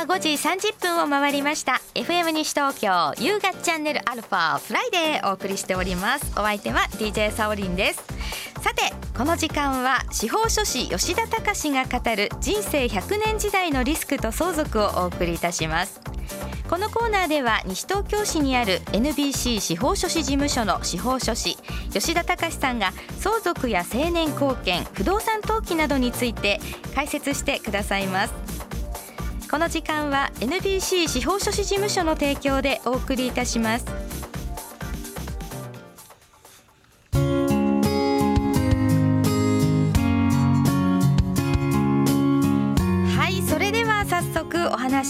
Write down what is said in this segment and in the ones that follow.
は5時30分を回りました。FM 西東京夕方チャンネルアルファフライデーお送りしております。お相手は DJ サオリンです。さてこの時間は司法書士吉田隆が語る人生100年時代のリスクと相続をお送りいたします。このコーナーでは西東京市にある NBC 司法書士事務所の司法書士吉田隆さんが相続や成年後見不動産登記などについて解説してくださいます。この時間は NBC 司法書士事務所の提供でお送りいたします。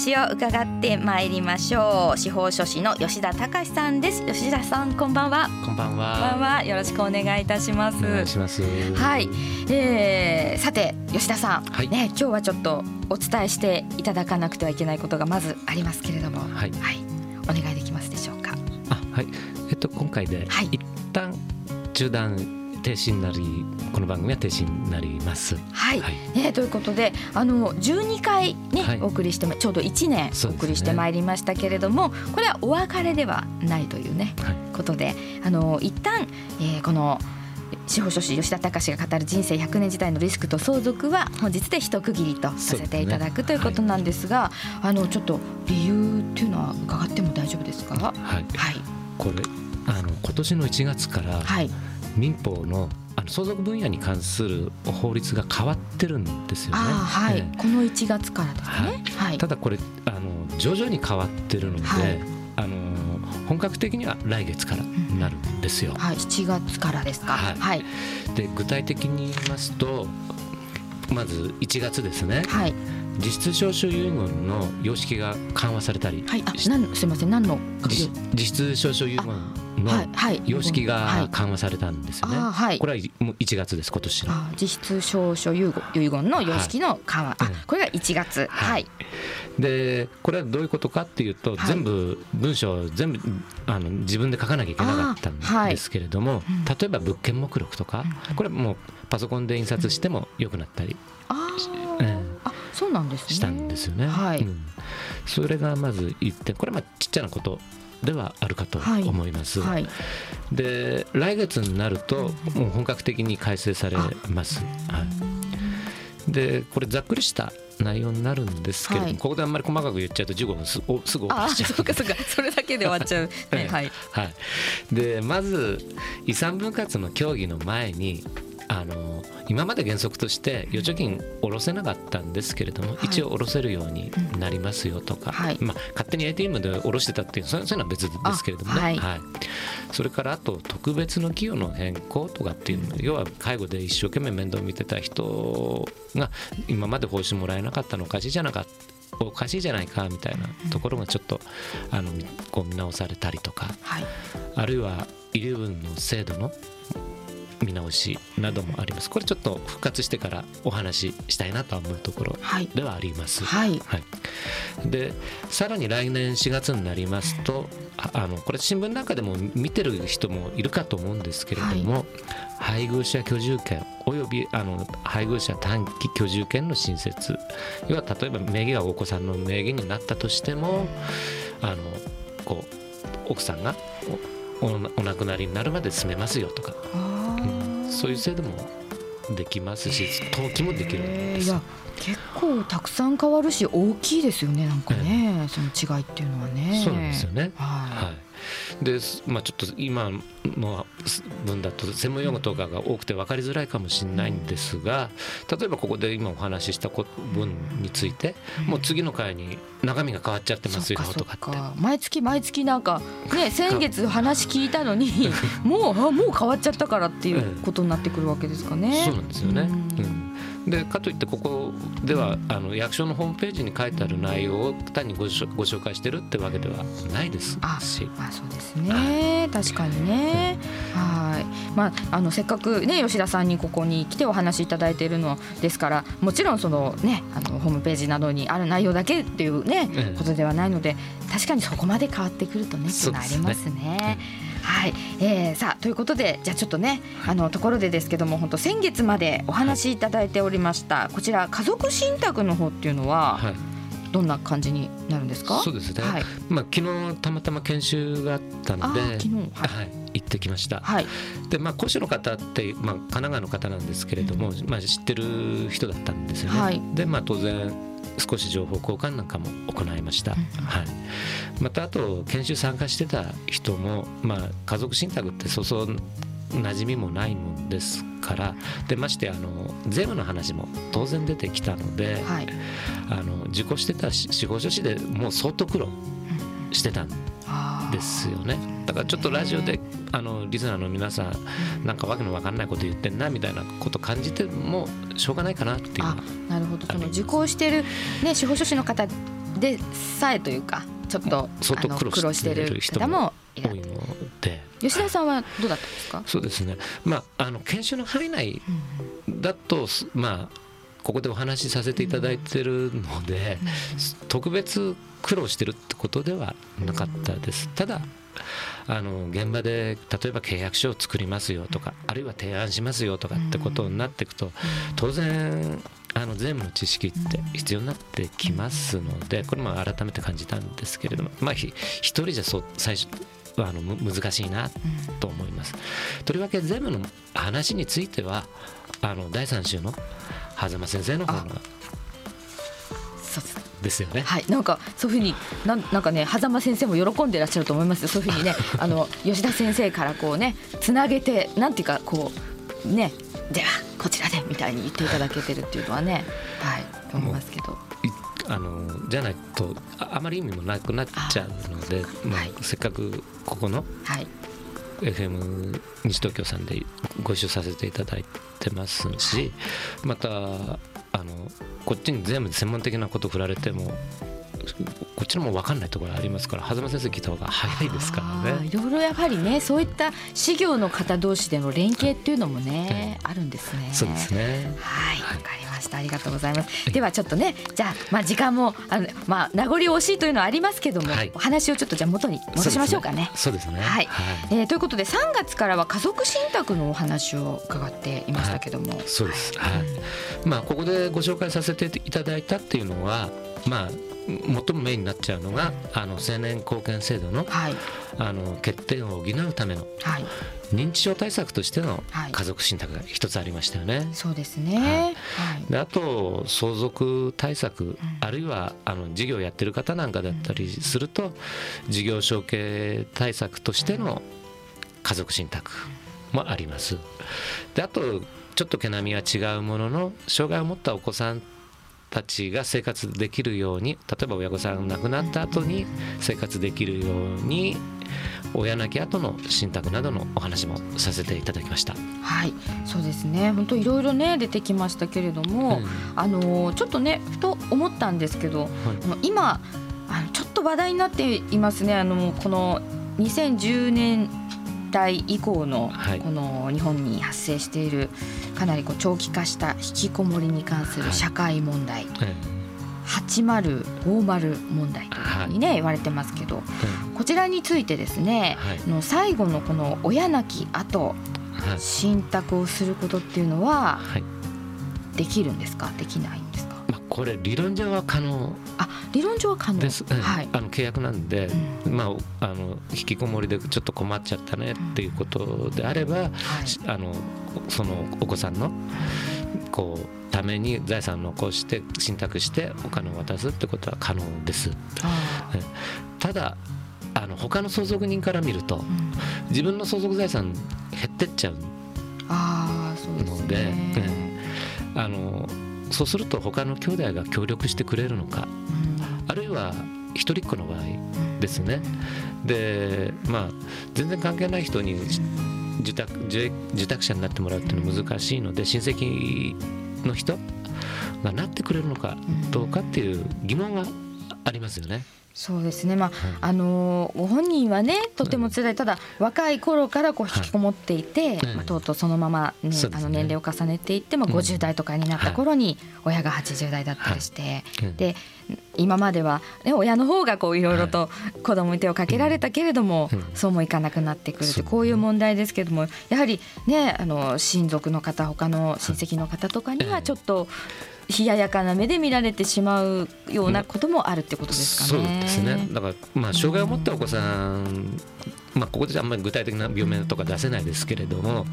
話を伺ってまいりましょう。司法書士の吉田隆さんです。吉田さんこんばんは。こんばんは。こんばんは。よろしくお願いいたします。お願いします。はい、えー、さて吉田さん、はい、ね今日はちょっとお伝えしていただかなくてはいけないことがまずありますけれども。はい、はい、お願いできますでしょうか。あはい。えっと今回で一旦中断停止になりこの番組は停止になります。はい、はい、ね、ということであの12回ね、はい、お送りしてちょうど1年お送りしてまいりましたけれども、ね、これはお別れではないというね、はい、ことであの一旦、えー、この司法書士吉田隆が語る人生100年時代のリスクと相続は本日で一区切りとさせていただく、ということなんですが、はい、あのちょっと理由っていうのは伺っても大丈夫ですか？はい。はい、これあの今年の1月から、はい、民法のあの相続分野に関する法律が変わってるんですよね。はい、この1月からですね。はい、ただこれあの徐々に変わってるので、はい、あの本格的には来月からなるんですよ。うん、はい、7月からですか。はい。はい、で具体的に言いますと、まず1月ですね。はい。実質証書遺言の様式が緩和されたり、はい、あなんすみません何の実質証書遺言の様式が緩和されたんですよね。はい、これはもう1月です今年の。実質証書遺言の様式の緩和、はい、これが1月。はい。でこれはどういうことかっていうと、全部文章全部あの自分で書かなきゃいけなかったんですけれども、例えば物件目録とか、これもうパソコンで印刷してもよくなったり。ああそうなんです、ね、したんですよね。はい、うん、それがまず言ってこれはちっちゃなことではあるかと思います。はい。はい、で来月になるともう本格的に改正されます。はい、でこれざっくりした内容になるんですけれども、はい、ここであんまり細かく言っちゃうと15分すおすぐ終わっちゃう。そうかそうか。それだけで終わっちゃう、ね、はい、はい、でまず遺産分割の協議の前にあの今まで原則として預貯金下ろせなかったんですけれども、はい、一応下ろせるようになりますよとか、はい、まあ、勝手に ATM で下ろしてたっていうそういうのは別ですけれどもね、はい、はい、それからあと特別の寄与の変更とかっていうの要は介護で一生懸命面倒見てた人が今まで報酬もらえなかったのおかしいじゃなかったおかしいじゃないかみたいなところがちょっとあのこう見直されたりとか、はい、あるいは遺留分の制度の見直しなどもあります。これちょっと復活してからお話ししたいなと思うところではあります。はい、はい、でさらに来年4月になりますとあのこれ新聞なんかでも見てる人もいるかと思うんですけれども、はい、配偶者居住権およびあの配偶者短期居住権の新設要は例えば名義がお子さんの名義になったとしてもあのこう奥さんがお亡くなりになるまで住めますよとか。そういう制度もできますし登記もできるんです。結構たくさん変わるし大きいですよねなんかね、その違いっていうのはね。そうなんですよね。はい、はいで、まあ、ちょっと今の分だと専門用語とかが多くて分かりづらいかもしれないんですが例えばここで今お話しした分についてもう次の回に中身が変わっちゃってますよとかって。毎月毎月なんかね 先月話聞いたのに もうもう変わっちゃったからっていうことになってくるわけですかね。そうなんですよね、うんでかといってここではあの役所のホームページに書いてある内容を単にごご紹介してるってわけではないですし。ああそうですね。確かにね、はい。まああのせっかくね吉田さんにここに来てお話しいただいているのですからもちろんそのねあのホームページなどにある内容だけっていうね、ことではないので確かにそこまで変わってくるとねありますね。はい、えー、さあということでじゃあちょっとねあのところでですけども本当先月までお話しいただいておりましたこちら家族信託の方っていうのは、はい、どんな感じになるんですか？そうですね、はい。まあ、昨日たまたま研修があったのであ昨日。はい。はい、行ってきました、はい。でまあ講師の方って、まあ、神奈川の方なんですけれども、まあ、知ってる人だったんですよね、はい。でまあ当然少し情報交換なんかも行いました、うん。はい、またあと研修参加してた人も、まあ、家族信託ってそうそう馴染みもないもんですからでましてあの税務の話も当然出てきたので、はい。あの受講してたし司法書士でもう相当苦労してたんですよね。だからちょっとラジオであのリスナーの皆さんなんかわけのわかんないこと言ってんなみたいなこと感じてもしょうがないかなっていう。のはなるほど。その受講しているね司法書士の方でさえというかちょっと相当苦労してる人も多いので。吉田さんはどうだったんですか、そうですね。まああの研修の範囲内だとすまあここでお話しさせていただいてるので、特別苦労してるってことではなかったです。ただあの現場で例えば契約書を作りますよとかあるいは提案しますよとかってことになっていくと当然あの税務の知識って必要になってきますのでこれも改めて感じたんですけれどもまあひ一人じゃそ最初はあの難しいなと思います。とりわけ税務の話についてはあの第3週の狭間先生の方が。そうですですよね。はい、なんかそういうふうになんなんかね狭間先生も喜んでらっしゃると思いますよ。そういうふうにね あの吉田先生からこうねつなげてなんていうかこうねではこちらでみたいに言っていただけてるっていうのはねはい思いますけど。いあのじゃないとああまり意味もなくなっちゃうのでまあはい。せっかくここのはい FM 西東京さんでご一緒させていただいてますしまたあのこっちに全部専門的なこと振られてもこっちのも分かんないところありますから狭間先生聞いた方が早いですからね。いろいろやっぱりねそういった事業の方同士での連携っていうのもね、あるんですね。そうですねはい、わはいかりました。ありがとうございます。ではちょっとね、じゃあまあ時間もあのまあ名残惜しいというのはありますけども、はいお話をちょっとじゃあ元に戻しましょうかね。そうですね。はいえーということで3月からは家族信託のお話を伺っていましたけども、そうです。はい。まあここでご紹介させていただいたっていうのは、まあ最もメインになっちゃうのがあの青年貢献制度のはい。あの欠点を補うためのはい。認知症対策としてのはい。家族信託が一つありましたよね。そうですね。はい。であと相続対策、ん。あるいはあの事業やってる方なんかだったりすると、事業承継対策としての家族信託もあります。であとちょっと毛並みは違うものの障害を持ったお子さんたちが生活できるように例えば親御さんが亡くなった後に生活できるように親亡き後の信託などのお話もさせていただきました。はい、そうですね。本当いろいろね出てきましたけれども、うんあのちょっとねふと思ったんですけど、あの今あのちょっと話題になっていますね。あのこの2010年代以降のはいこの日本に発生しているかなりこう長期化した引きこもりに関する社会問題、え8050問題というふうにね、言われてますけど、こちらについてですね、の最後のこの親亡き後えはい。信託をすることっていうのははい。できるんですか？できないんですか？まあ、これ理論上は可能あ理論上は可能。です、うん。はい、あの契約なんで、うまあ、あの引きこもりでちょっと困っちゃったねっていうことであれば、はい。しあのそのお子さんのこうために財産を残して信託してお金を渡すってことは可能です。あただあの他の相続人から見るとー、うん。自分の相続財産減ってっちゃうあーそうですので、ね、あのそうすると他の兄弟が協力してくれるのかあるいは一人っ子の場合うんですね。でまあ全然関係ない人に受託受受託者になってもらうっていうのは難しいので親戚の人がなってくれるのかどうかっていう疑問はありますよね。そうですね。まああのーご本人はねとても辛い。ただ若い頃からこう引きこもっていて、はい。まあ、とうとうそのまま、ねね。あの年齢を重ねていって、まあ、うん。50代とかになった頃に親が80代だったりして、うん。で今までは、ね、親の方がこういろいろと子供に手をかけられたけれども、うん。そうもいかなくなってくるとこういう問題ですけどもやはりねあの親族の方他の親戚の方とかにはええ。ちょっと冷ややかな目で見られてしまうようなこともあるってことですかね。そうですね。だからまあ障害を持ったお子さん、まあ、ここであんまり具体的な病名とか出せないですけれども、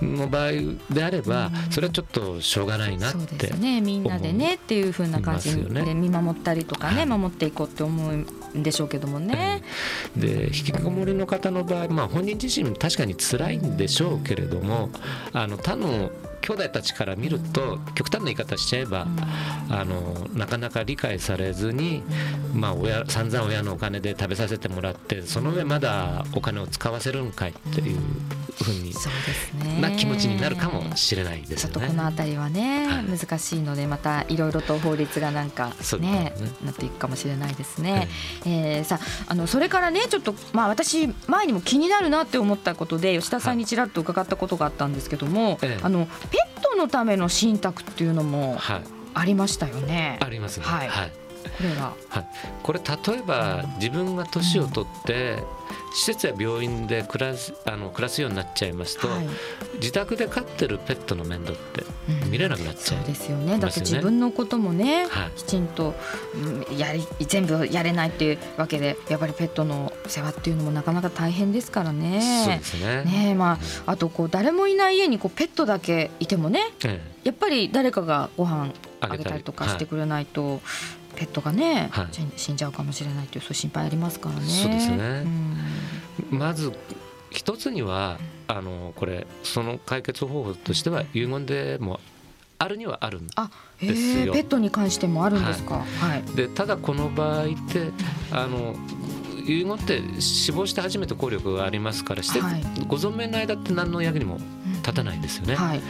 の場合であればそれはちょっとしょうがないなっそうでてすね。みんなでねっていう風な感じで見守ったりとかね、はい。守っていこうって思うんでしょうけどもね。で引きこもりの方の場合、まあ、本人自身確かに辛いんでしょうけれどもあの他の兄弟たちから見ると極端な言い方しちゃえばあのなかなか理解されずに、まあ、親散々親のお金で食べさせてもらってその上まだお金を使わせるんかいっていうふうにそうですね。な気持ちになるかもしれないですよちょっとこのね。辺りはね、はい。難しいのでまたいろいろと法律がなんかねね。なっていくかもしれないですね。えーさああのそれからねちょっとまあ私前にも気になるなって思ったことで吉田さんにちらっと伺ったことがあったんですけども、ええ。あのペットのための信託っていうのもはい、ありましたよね。ありますね。はい。はい。これは。はい、これ例えば自分が年を取って施設や病院で暮らすあの暮らすようになっちゃいますと、はい。自宅で飼ってるペットの面倒ってうん。見れなくなっちゃう、そうですよね。だって自分のこともね、はい。きちんと、うんやり全部やれないっていうわけでやっぱりペットの世話っていうのもなかなか大変ですからそうねで。すね。ねえまあ、あとこう誰もいない家にこうペットだけいてもねえやっぱり誰かがご飯あげたりあげたり。とかしてくれないと、ペットがね、はい死んじゃうかもしれないというそういう心配ありますからね。そうですねんえまず一つにはあのこれその解決方法としては遺言でもあるにはあるんですえよペットに関してもあるんですか？はい。でただこの場合ってあの遺言って死亡して初めて効力がありますからして、はいご存命の間って何の役にも立たないんですよね。はい。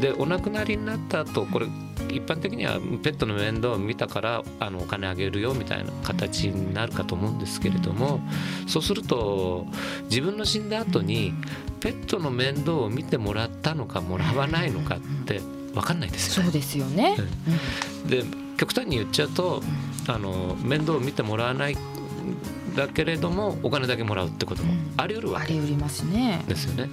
でお亡くなりになった後これ一般的にはペットの面倒を見たからあのお金あげるよみたいな形になるかと思うんですけれどもそうすると自分の死んだ後にペットの面倒を見てもらったのかもらわないのかって分かんないですよね。そうですよね。で極端に言っちゃうとあの面倒を見てもらわないだけれどもお金だけもらうってこともあり得るうんわけあり得りますね。ですよね。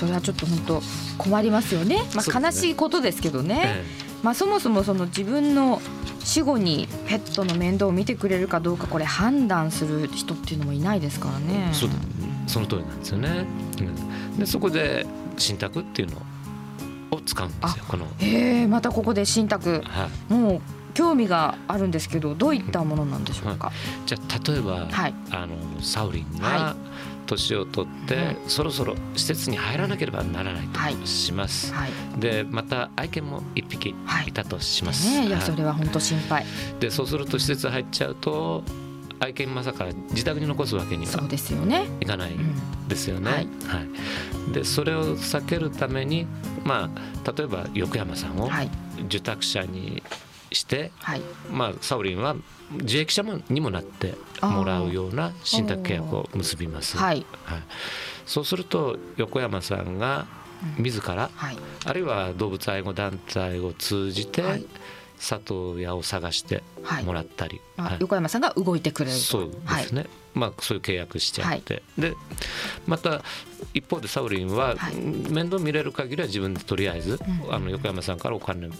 それはちょっと本当困りますよね。まあ、悲しいことですけどね。えまあそもそもその自分の死後にペットの面倒を見てくれるかどうかこれ判断する人っていうのもいないですからねえ。そうその通りなんですよね。うんでそこで信託っていうのを使うんですよこの。へえまたここで信託はい、もう興味があるんですけどどういったものなんでしょうか。じゃあ例えば、はい。あのサウリンはが年を取って、はいそろそろ施設に入らなければならないはいとします。はい。でまた愛犬も一匹はいいたとします。ねいやはいそれは本当心配。でそうすると施設入っちゃうと愛犬まさか自宅に残すわけには。いかないうんですよね。でそれを避けるために、まあ、例えば横山さんをはい受託者にして、はい。まあ、サウリンは受益者もにもなってもらうような信託契約を結びます。はい。はい。そうすると横山さんが自ら、はい。あるいは動物愛護団体を通じて、はい。里親を探してはい。もらったり、あはい。横山さんが動いてくれる。と。そうですね、まあそういう契約しちゃって、でまた一方でサウリンは、はい。面倒見れる限りは自分でとりあえず、うん。あの横山さんからお金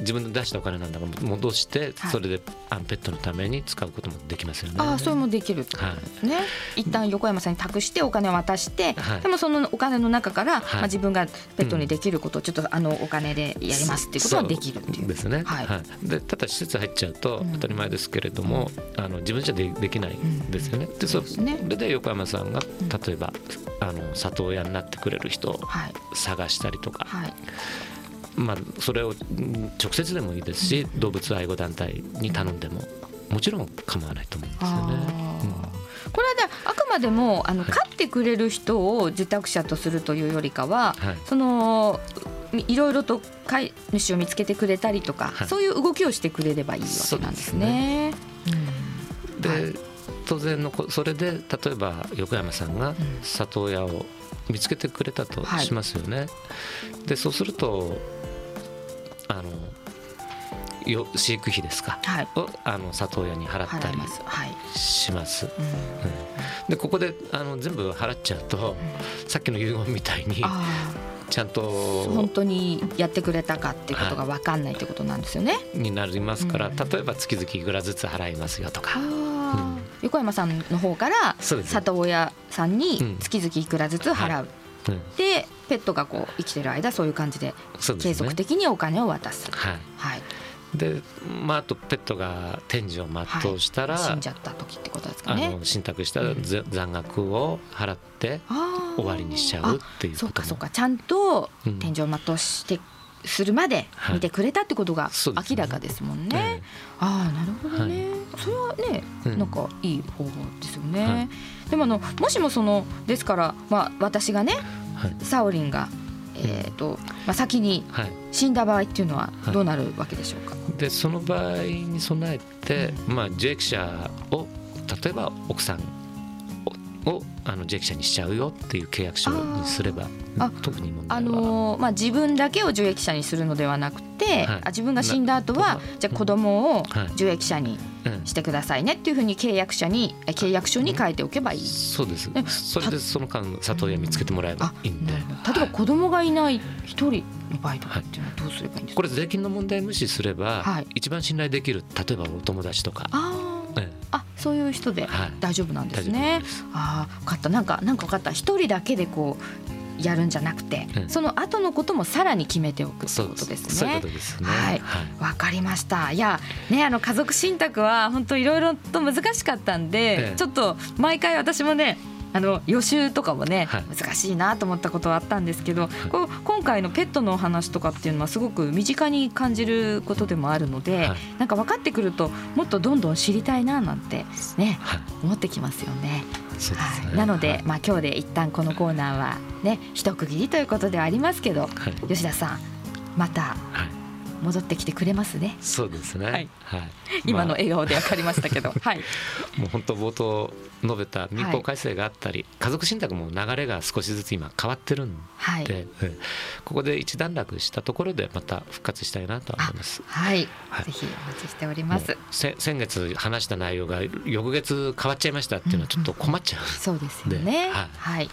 自分で出したお金なんだから戻して、はい。それであのペットのために使うこともできますよね。ああそれもできるってことですね、一旦横山さんに託してお金を渡して、はい。でもそのお金の中から、はい。まあ、自分がペットにできることをちょっとあのお金でやりますっていうことはできるっていう。そうですね、はい。はい。でただ施設入っちゃうとうん。当たり前ですけれども、あの自分じゃでできないんですよね。でそそうですね。れで横山さんがん。例えば、あの里親になってくれる人をはい。探したりとか、はいまあ、それをうん直接でもいいですし、動物愛護団体に頼んでももちろん構わないと思うんですよね。これはであくまでもあの飼ってくれる人を受託者とするというよりかは、はい。そのいいろいろと飼い主を見つけてくれたりとか、はい。そういう動きをしてくれればいいわけなんですね。で、はい当然のこそれで例えば横山さんが里親を見つけてくれたとしますよね。でそうするとあのよ飼育費ですか？はい。をあの里親に払ったり払います。はい。します。うん。うん。でここであの全部払っちゃうとさっきの遺言みたいにあちゃんと本当にやってくれたかっていうことが分かんないってことなんですよね？になりますから、うん。例えば月々いくらずつ払いますよとか、横山さんの方から里親さんにうん。月々いくらずつ払う、うん、でペットがこう生きてる間そういう感じで継続的にお金を渡す、はい。はい、でまああとペットが天寿を全うしたら、死んじゃった時ってことですかあね。の信託したざ残額を払って終わりにしちゃうっていうそうことも。かそうか。ちゃんとうん。天井を全うしてするまではい見てくれたってことが明らかですもんね。えああなるほどね、それはね、うん。なんかいい方法ですよね。はい。でもあのもしもそのですからまあ私がねえはい。サオリンがえっ、とまあ先にはい、死んだ場合っていうのははい。どうなるわけでしょうか？でその場合に備えて、まあ、受益者を例えば奥さんををあの受益者にしちゃうよっていう契約書にすれば特に問あ題は、のーまあ自分だけを受益者にするのではなくて、はい。あ自分が死んだ後はなじゃあ子供をはい。受益者にうんしてくださいねっていうふうに契約者にえ契約書に書いておけばいい。そうです。えそれでその間里親見つけてもらえばいいんで。なるほど。例えば子供がいない一人の場合とかはいっていうのはどうすればいいんですか？これ税金の問題無視すれば、はい。一番信頼できる例えばお友達とか、あー。ええ。あそういう人ではい。大丈夫なんですね。で。す。ああ分かった。なんかなんか分かった。一人だけでこうやるんじゃなくて、うん。その後のこともさらに決めておくってそうことですそういうねこと。ですね。はい。わかりました。いやねあの家族信託は本当いろいろと難しかったんで、ええ。ちょっと毎回私もねあの予習とかもね、はい。難しいなと思ったことはあったんですけど、こう今回のペットのお話とかっていうのはすごく身近に感じることでもあるので、はい。なんか分かってくるともっとどんどん知りたいななんてねはい。思ってきますよね。ね。はい、なので、はい。まあ今日で一旦このコーナーはね一区切りということではありますけどはい。吉田さんまたはい戻ってきてくれますね。そうですね。はいはい。今のま笑顔で分かりましたけど、はい、あ もう本当冒頭述べた民法改正があったり、家族信託も流れが少しずつ今変わってるんはい、ここで一段落したところでまた復活したいなとは思います。はい、はいぜひお待ちしております先月話した内容が翌月変わっちゃいましたっていうのはちょっと困っちゃう。そうですよね。ではいはい、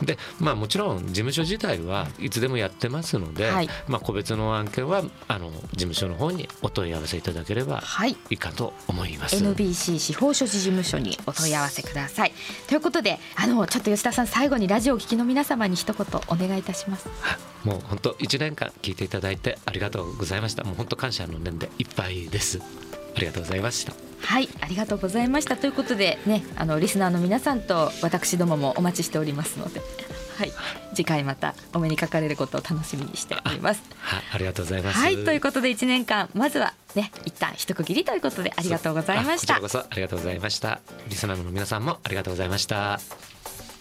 でまあもちろん事務所自体はいつでもやってますので、はいまあ個別の案件はあの事務所の方にお問い合わせいただければはい、いいかと思います。NBC 司法書士事務所にお問い合わせください。ということで、あのちょっと吉田さん最後にラジオをお聞きの皆様に一言お願いいたします。はいもう本当1年間聞いていただいてありがとうございましたもう本当感謝の念でいっぱいですありがとうございましたはい、ありがとうございました。ということでね、あのリスナーの皆さんと私どももお待ちしておりますので、はい、次回またお目にかかれることを楽しみにしております。はいありがとうございますはい、ということで1年間まずはね一旦一区切りということでありがとうございましたあこちらこ。そありがとうございましたリスナーの皆さんもありがとうございました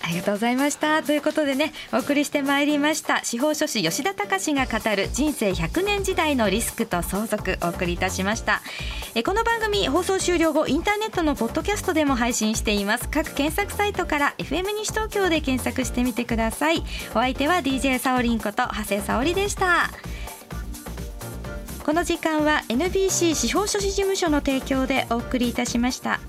ありがとうございました。ということでねお送りしてまいりました。司法書士吉田隆が語る人生100年時代のリスクと相続お送りいたしました。えこの番組放送終了後インターネットのポッドキャストでも配信しています。各検索サイトから FM 西東京で検索してみてください。お相手は DJ サオリンこと長谷沙織でした。この時間は NBC 司法書士事務所の提供でお送りいたしました。